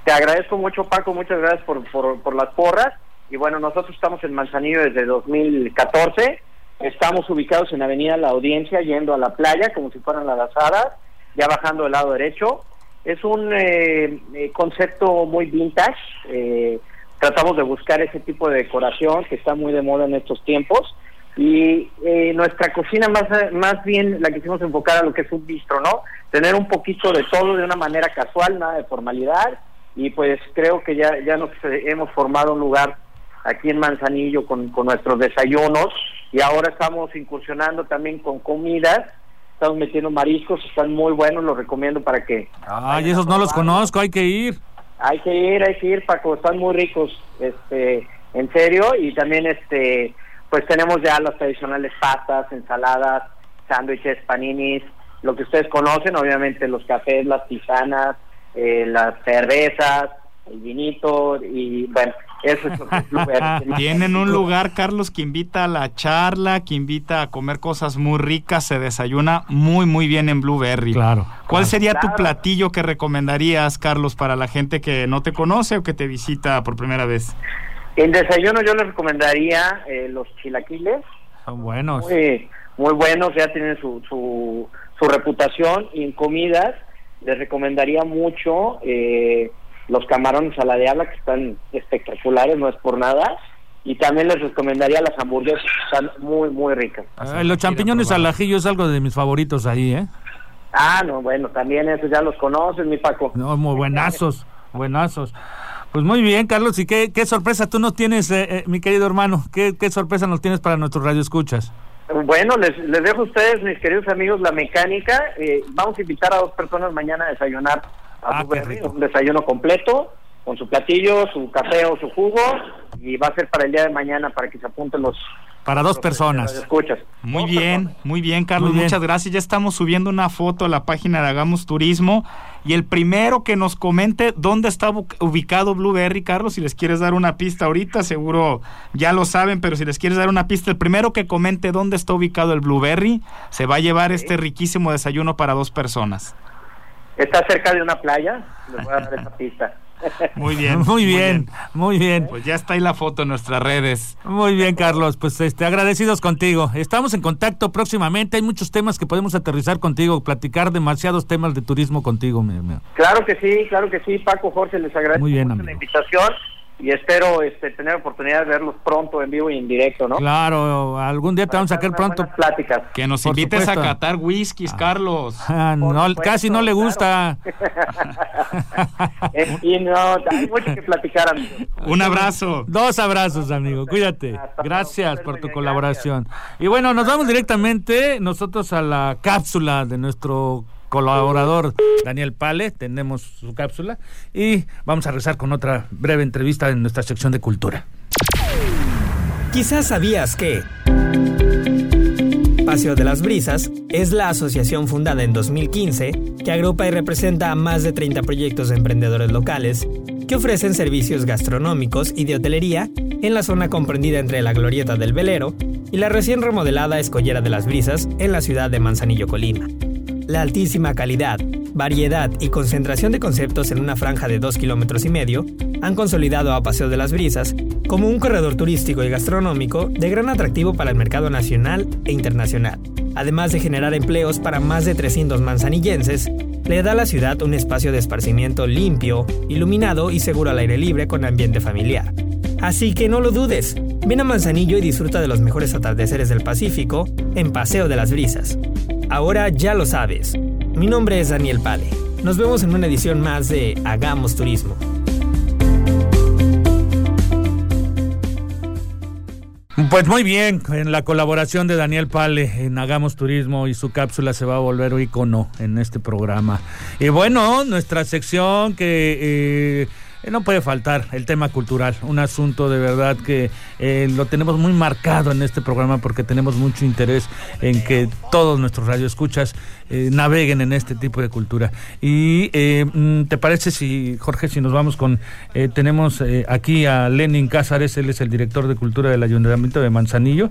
Te agradezco mucho, Paco. Muchas gracias por, por, por las porras y bueno, nosotros estamos en Manzanillo desde 2014. Estamos ubicados en Avenida La Audiencia, yendo a la playa, como si fueran las asadas, ya bajando del lado derecho. Es un eh, eh, concepto muy vintage. Eh, tratamos de buscar ese tipo de decoración que está muy de moda en estos tiempos. Y nuestra cocina más, más bien la quisimos enfocar a lo que es un bistro, ¿no? Tener un poquito de todo de una manera casual, nada de formalidad. Y pues creo que ya, ya nos hemos formado un lugar aquí en Manzanillo con, con nuestros desayunos. Y ahora estamos incursionando también con comidas. Estamos metiendo mariscos, están muy buenos, los recomiendo para que... Ay, esos no los conozco, hay que ir. Hay que ir, hay que ir, Paco, están muy ricos, este, en serio, y también, este, pues tenemos ya las tradicionales pastas, ensaladas, sándwiches, paninis, lo que ustedes conocen, obviamente los cafés, las tisanas, eh, las cervezas, el vinito, y bueno, eso es lo que <laughs> Tienen un lugar, Carlos, que invita a la charla, que invita a comer cosas muy ricas, se desayuna muy, muy bien en Blueberry. Claro. ¿Cuál sería tu platillo que recomendarías, Carlos, para la gente que no te conoce o que te visita por primera vez? En desayuno yo les recomendaría eh, los chilaquiles. Son buenos. Muy, muy buenos, ya tienen su, su, su reputación. Y en comidas les recomendaría mucho... Eh, los camarones a la diabla que están espectaculares, no es por nada. Y también les recomendaría las hamburguesas, que están muy, muy ricas. Ah, los champiñones al ajillo es algo de mis favoritos ahí, ¿eh? Ah, no, bueno, también esos ya los conoces, mi Paco. No, muy buenazos, buenazos. Pues muy bien, Carlos, ¿y qué, qué sorpresa tú nos tienes, eh, eh, mi querido hermano? ¿Qué, ¿Qué sorpresa nos tienes para nuestros radioescuchas? Bueno, les, les dejo a ustedes, mis queridos amigos, la mecánica. Eh, vamos a invitar a dos personas mañana a desayunar a Ah, qué Blueberry, rico. un desayuno completo con su platillo, su café o su jugo y va a ser para el día de mañana para que se apunten los Para dos los personas. escuchas. Muy bien, muy bien, Carlos. Muy bien. Muchas gracias. Ya estamos subiendo una foto a la página de Hagamos Turismo. Y el primero que nos comente dónde está ubicado Blueberry, Carlos, si les quieres dar una pista ahorita, seguro ya lo saben, pero si les quieres dar una pista, el primero que comente dónde está ubicado el Blueberry se va a llevar este riquísimo desayuno para dos personas. Está cerca de una playa, les voy a dar esa pista. <laughs> Muy bien. Muy bien, muy bien. Pues ya está ahí la foto en nuestras redes. Muy bien, Carlos. Pues este, agradecidos contigo. Estamos en contacto próximamente. Hay muchos temas que podemos aterrizar contigo, platicar demasiados temas de turismo contigo. mi- mi- Claro que sí, claro que sí, Paco, Jorge, les agradezco Muy bien, mucho la invitación y espero este, tener oportunidad de verlos pronto en vivo y en directo, ¿no? Claro, algún día te vamos a sacar pronto. Pláticas. Que nos Por invites supuesto. a catar whiskies, Carlos. <laughs> Ah, no, supuesto, casi no le claro. gusta. <laughs> Eh, y no, hay mucho que platicar, amigos. Un abrazo. Dos abrazos, amigo. Cuídate. Hasta Gracias por tu colaboración. Y bueno, nos vamos directamente nosotros a la cápsula de nuestro colaborador Daniel Pale. Tenemos su cápsula y vamos a rezar con otra breve entrevista en nuestra sección de cultura. Quizás sabías que Paseo de las Brisas es la asociación fundada en 2015 que agrupa y representa a más de 30 proyectos de emprendedores locales que ofrecen servicios gastronómicos y de hotelería en la zona comprendida entre la Glorieta del Velero y la recién remodelada Escollera de las Brisas en la ciudad de Manzanillo, Colima. La altísima calidad, variedad y concentración de conceptos en una franja de 2 kilómetros y medio han consolidado a Paseo de las Brisas como un corredor turístico y gastronómico de gran atractivo para el mercado nacional e internacional. Además de generar empleos para más de 300 manzanillenses, le da a la ciudad un espacio de esparcimiento limpio, iluminado y seguro al aire libre con ambiente familiar. Así que no lo dudes, ven a Manzanillo y disfruta de los mejores atardeceres del Pacífico en Paseo de las Brisas. Ahora ya lo sabes. Mi nombre es Daniel Pale. Nos vemos en una edición más de Hagamos Turismo. Pues muy bien, en la colaboración de Daniel Pale en Hagamos Turismo y su cápsula se va a volver icono en este programa. Y bueno, nuestra sección que eh, no puede faltar, el tema cultural, un asunto de verdad que eh, lo tenemos muy marcado en este programa porque tenemos mucho interés en que todos nuestros radioescuchas eh, naveguen en este tipo de cultura. Y eh, mm, ¿te parece si, Jorge, si nos vamos con, eh, tenemos eh, aquí a Lenin Cázares, él es el director de cultura del Ayuntamiento de Manzanillo,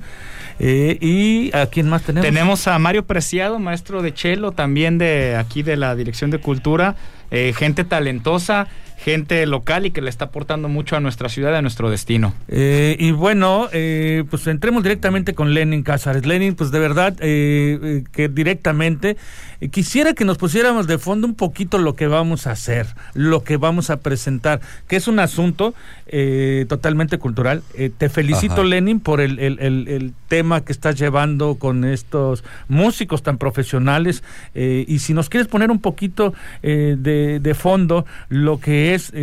eh, y a quién más tenemos. Tenemos a Mario Preciado, maestro de chelo, también de aquí de la Dirección de Cultura, eh, gente talentosa, gente local y que le está aportando mucho a nuestra ciudad, a nuestro destino. Eh, y bueno, eh, pues entremos directamente con Lenin Cázares. Lenin, pues de verdad eh, eh, que directamente eh, quisiera que nos pusiéramos de fondo un poquito lo que vamos a hacer, lo que vamos a presentar, que es un asunto eh, totalmente cultural. Eh, te felicito, Ajá. Lenin, por el, el- el- el tema que estás llevando con estos músicos tan profesionales. eh, y si nos quieres poner un poquito eh, de, fondo lo que es eh,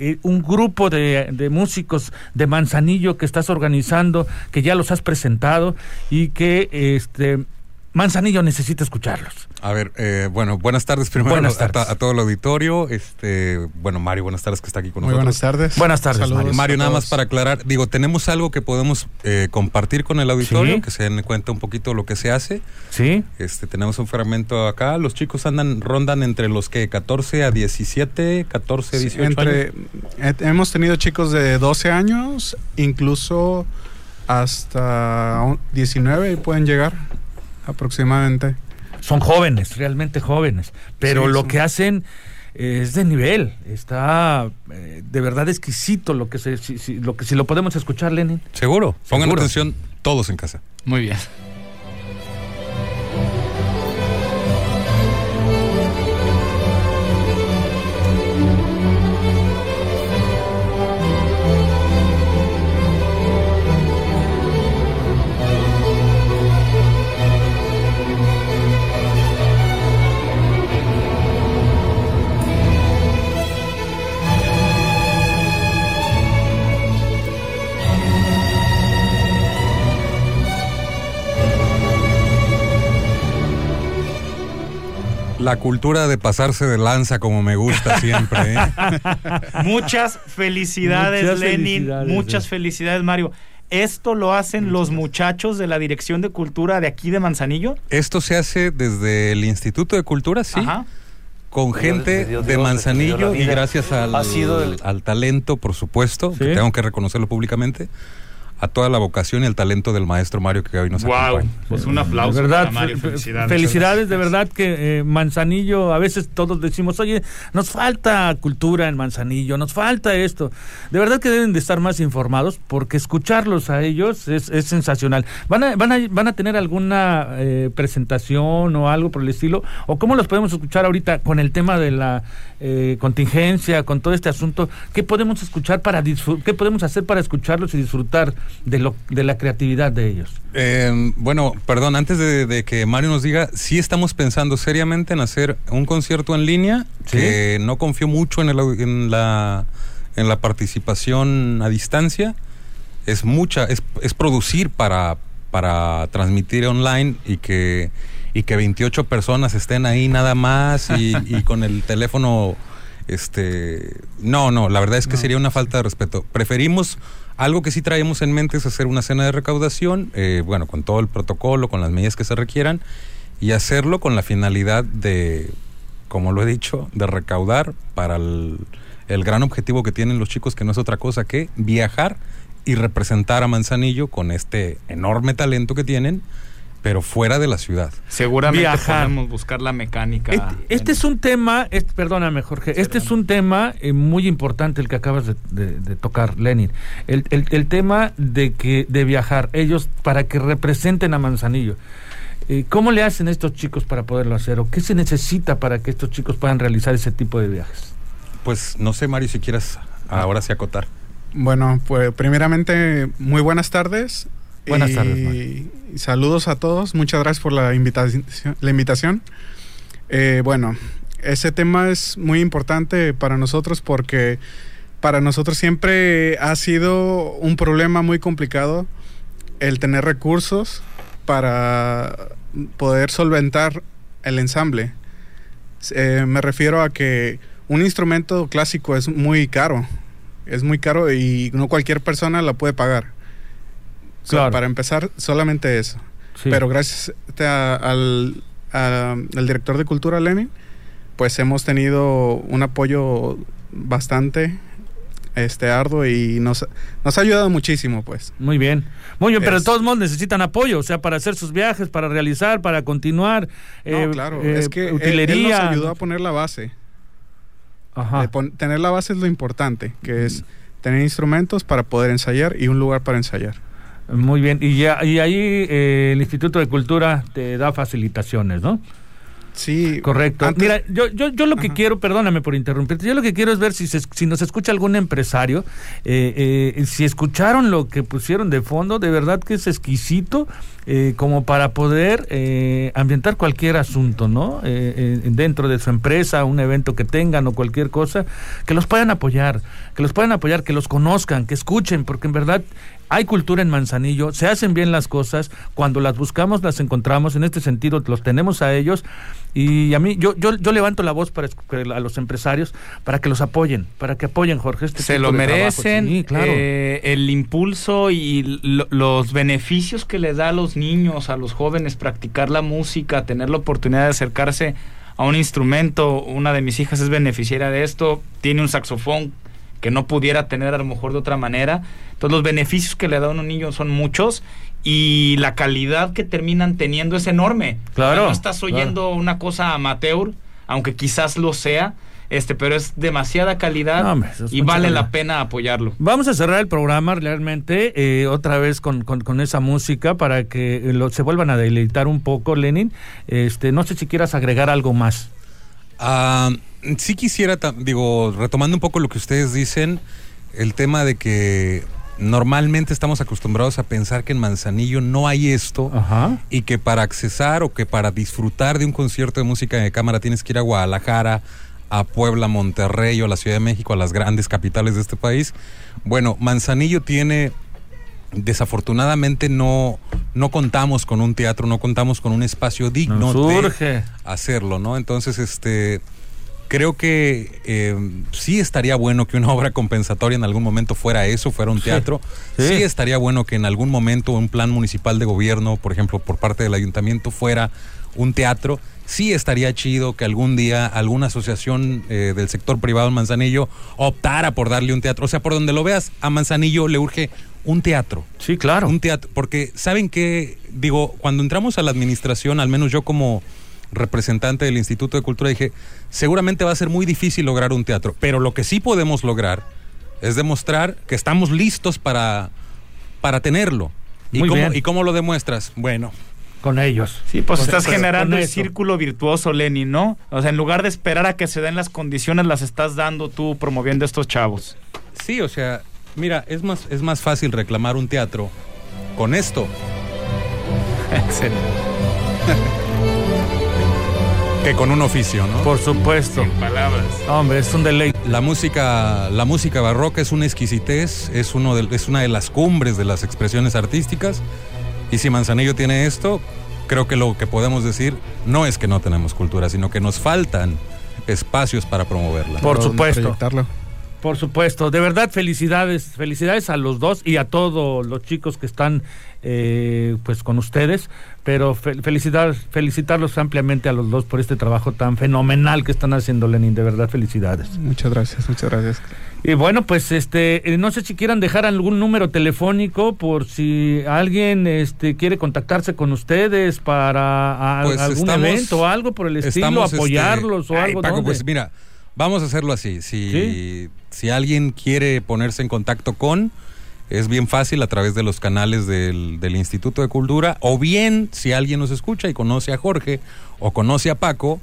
eh, un grupo de, de músicos de Manzanillo que estás organizando, que ya los has presentado y que este Manzanillo necesita escucharlos. A ver, eh, bueno, buenas tardes primero Buenas a- tardes. A, todo el auditorio. Este, bueno, Mario, buenas tardes que está aquí con Muy nosotros. buenas tardes. Buenas tardes, Saludos Mario. Mario, nada más para aclarar, digo, tenemos algo que podemos eh, compartir con el auditorio, Sí. que se den cuenta un poquito lo que se hace. ¿Sí? Este, tenemos un fragmento acá. Los chicos andan, rondan entre los que 14 a 17, 14 a 18 Entre, años. eh, hemos tenido chicos de 12 años, incluso hasta un- 19 y pueden llegar aproximadamente. Son jóvenes, realmente jóvenes, pero Sí, lo son- que hacen eh, es de nivel, está eh, de verdad exquisito lo que se, si, si- lo que si lo podemos escuchar, Lenin. Seguro. Pongan Seguro. atención todos en casa. Muy bien. La cultura de pasarse de lanza como me gusta siempre. ¿eh? <laughs> Muchas felicidades, Muchas Lenin. felicidades, muchas eh. felicidades, Mario. ¿Esto lo hacen los muchachos de la Dirección de Cultura de aquí de Manzanillo? Esto se hace desde el Instituto de Cultura, sí. Ajá. Con gente Dios, Dios, de Manzanillo Dios, y gracias al, Ha sido el- al talento, por supuesto, que tengo que reconocerlo públicamente, a toda la vocación y el talento del maestro Mario que hoy nos Wow. acompaña. Pues un aplauso De verdad, para Mario. fe- Felicidades. Felicidades, de verdad que eh, Manzanillo, a veces todos decimos, oye, nos falta cultura en Manzanillo, nos falta esto. De verdad que deben de estar más informados porque escucharlos a ellos es, es sensacional. ¿Van a, van, a, ¿Van a tener alguna eh, presentación o algo por el estilo? ¿O cómo los podemos escuchar ahorita con el tema de la eh, contingencia, con todo este asunto? ¿Qué podemos escuchar para qué podemos hacer para escucharlos y disfrutar de, lo, de la creatividad de ellos? Eh, bueno, perdón, antes de, de que Mario nos diga, sí estamos pensando seriamente en hacer un concierto en línea, que no confío mucho en, el en, la, en la participación a distancia. Es mucha, es, es producir para, para transmitir online y que, y que 28 personas estén ahí nada más y, y con el teléfono este no no la verdad es que sería una falta de respeto. Preferimos algo que sí traemos en mente es hacer una cena de recaudación eh, bueno con todo el protocolo con las medidas que se requieran y hacerlo con la finalidad de como lo he dicho de recaudar para el, el gran objetivo que tienen los chicos que no es otra cosa que viajar y representar a Manzanillo con este enorme talento que tienen pero fuera de la ciudad Seguramente Viajar. podemos buscar la mecánica. Este, este es un tema, es- perdóname Jorge, este es un tema eh, muy importante el que acabas de, de- de tocar, Lenin. El, el- el tema de que de viajar, ellos para que representen a Manzanillo. Eh, ¿Cómo le hacen estos chicos para poderlo hacer? ¿O qué se necesita para que estos chicos puedan realizar ese tipo de viajes? pues no sé Mario si quieras ahora sí acotar Bueno, pues primeramente, muy buenas tardes. Buenas tardes, y saludos a todos. Muchas gracias por la invitación. La invitación. Eh, bueno, ese tema es muy importante para nosotros porque para nosotros siempre ha sido un problema muy complicado el tener recursos para poder solventar el ensamble. Eh, me refiero a que un instrumento clásico es muy caro. Es muy caro y no cualquier persona la puede pagar. Para empezar, solamente eso. Sí. Pero gracias a- al, a- al director de cultura, Lenin, pues hemos tenido un apoyo bastante este arduo y nos, nos ha ayudado muchísimo, pues. Muy bien. Muy bien, pero de todos modos necesitan apoyo, o sea, para hacer sus viajes, para realizar, para continuar. eh, No, claro, eh, es que utilería. él, nos ayudó a poner la base. Ajá. Pon- tener la base es lo importante, que es tener instrumentos para poder ensayar y un lugar para ensayar. Muy bien, y, ya, y ahí eh, el Instituto de Cultura te da facilitaciones, ¿no? Sí. Correcto. Antes- Mira, yo, yo, yo lo que quiero, perdóname por interrumpirte, yo lo que quiero es ver si, se- si nos escucha algún empresario, eh, eh, si escucharon lo que pusieron de fondo, de verdad que es exquisito, eh, como para poder eh, ambientar cualquier asunto, ¿no? Eh, eh, dentro de su empresa, un evento que tengan o cualquier cosa, que los puedan apoyar, que los puedan apoyar, que los conozcan, que escuchen, porque en verdad hay cultura en Manzanillo, se hacen bien las cosas, cuando las buscamos las encontramos, en este sentido los tenemos a ellos y a mí yo yo, yo levanto la voz para a los empresarios para que los apoyen, para que apoyen Jorge este se lo merecen. Sí, claro. eh, el impulso y lo- los beneficios que le da a los niños a los jóvenes practicar la música tener la oportunidad de acercarse a un instrumento una de mis hijas es beneficiaria de esto tiene un saxofón que no pudiera tener a lo mejor de otra manera entonces los beneficios que le da a un niño son muchos y la calidad que terminan teniendo es enorme Claro, no estás claro. oyendo una cosa amateur aunque quizás lo sea este pero es demasiada calidad No, hombre, eso es y vale calidad. la pena apoyarlo. Vamos a cerrar el programa realmente eh, otra vez con, con, con esa música para que lo- se vuelvan a deleitar un poco, Lenin. Este, no sé si quieras agregar algo más. Ah, sí quisiera, digo, retomando un poco lo que ustedes dicen, el tema de que normalmente estamos acostumbrados a pensar que en Manzanillo no hay esto y que para accesar o que para disfrutar de un concierto de música de cámara tienes que ir a Guadalajara, a Puebla, Monterrey o a la Ciudad de México, a las grandes capitales de este país. Bueno, Manzanillo tiene desafortunadamente no, no contamos con un teatro, no contamos con un espacio digno de hacerlo, ¿no? Entonces, este creo que eh, sí estaría bueno que una <laughs> obra compensatoria en algún momento fuera eso, fuera un teatro. Sí. Sí. estaría bueno que en algún momento un plan municipal de gobierno, por ejemplo, por parte del ayuntamiento, fuera un teatro. Sí estaría chido que algún día alguna asociación eh, del sector privado en Manzanillo optara por darle un teatro. O sea, por donde lo veas, a Manzanillo le urge un teatro. Sí, claro. Un teatro. Porque, ¿saben qué? Digo, cuando entramos a la administración, al menos yo como representante del Instituto de Cultura, dije, seguramente va a ser muy difícil lograr un teatro, pero lo que sí podemos lograr es demostrar que estamos listos para, para tenerlo. ¿Y Muy cómo, bien. ¿Y cómo lo demuestras? Bueno, con ellos. Sí, pues Con- estás con- generando con el eso. círculo virtuoso, Lenny, ¿no? O sea, en lugar de esperar a que se den las condiciones, las estás dando tú promoviendo a estos chavos. sí, o sea, mira, es más, es más fácil reclamar un teatro con esto <laughs> Excelente. <laughs> que con un oficio, ¿no? Por supuesto. palabras. Hombre, es un deleite. La música, la música barroca es una exquisitez, es, uno de- es una de las cumbres de las expresiones artísticas. Y si Manzanillo tiene esto, creo que lo que podemos decir no es que no tenemos cultura, sino que nos faltan espacios para promoverla. Por supuesto. proyectarlo. Por supuesto, de verdad felicidades, felicidades a los dos y a todos los chicos que están eh, pues con ustedes, pero fe- felicitar, felicitarlos ampliamente a los dos por este trabajo tan fenomenal que están haciendo Lenin, de verdad felicidades. Muchas gracias, muchas gracias. Y bueno, pues este, eh, no sé si quieran dejar algún número telefónico por si alguien este quiere contactarse con ustedes para a- Pues algún estamos- evento o algo por el estilo, este, apoyarlos o ay, algo. Paco, ¿dónde? pues mira, vamos a hacerlo así. Si, ¿Sí? si alguien quiere ponerse en contacto con, es bien fácil a través de los canales del, del Instituto de Cultura, o bien si alguien nos escucha y conoce a Jorge o conoce a Paco,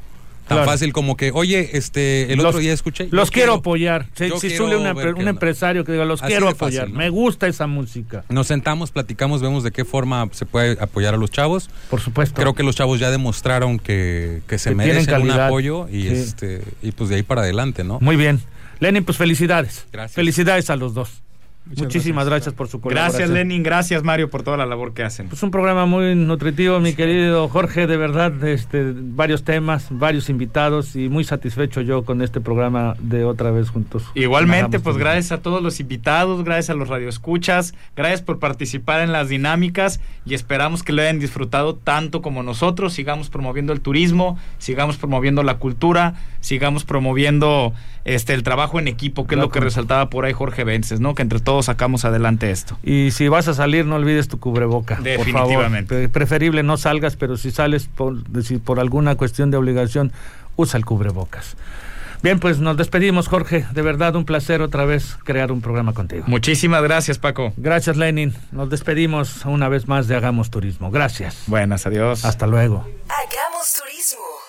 tan Claro. fácil como que, oye, este, el Los- otro día escuché. Los quiero, apoyar. Si, si una- un empresario que diga, los Así quiero fácil, apoyar. ¿no? Me gusta esa música. Nos sentamos, platicamos, vemos de qué forma se puede apoyar a los chavos. Por supuesto. Creo que los chavos ya demostraron que, que se Que merecen un apoyo y Sí. este y pues de ahí para adelante, ¿no? Muy bien. Lenin, pues felicidades. Gracias. Felicidades a los dos. Muchas Muchísimas gracias. por su colaboración. Gracias, Lenin. Gracias, Mario, por toda la labor que hacen. Pues un programa muy nutritivo, mi querido Jorge, de verdad, este, varios temas, varios invitados y muy satisfecho yo con este programa de otra vez juntos. Igualmente, pues gracias a todos los invitados, gracias a los radioescuchas, gracias por participar en las dinámicas y esperamos que lo hayan disfrutado tanto como nosotros. Sigamos promoviendo el turismo, sigamos promoviendo la cultura, sigamos promoviendo este el trabajo en equipo, que es lo que resaltaba por ahí Jorge Vences, ¿no? Que entre todos sacamos adelante esto. Y si vas a salir, no olvides tu cubreboca. Por favor. Definitivamente. Pre- Preferible no salgas, pero si sales por, si por alguna cuestión de obligación, usa el cubrebocas. Bien, pues nos despedimos, Jorge. De verdad, un placer otra vez crear un programa contigo. Muchísimas gracias, Paco. Gracias, Lenin. Nos despedimos una vez más de Hagamos Turismo. Gracias. Buenas, adiós. Hasta luego. Hagamos turismo.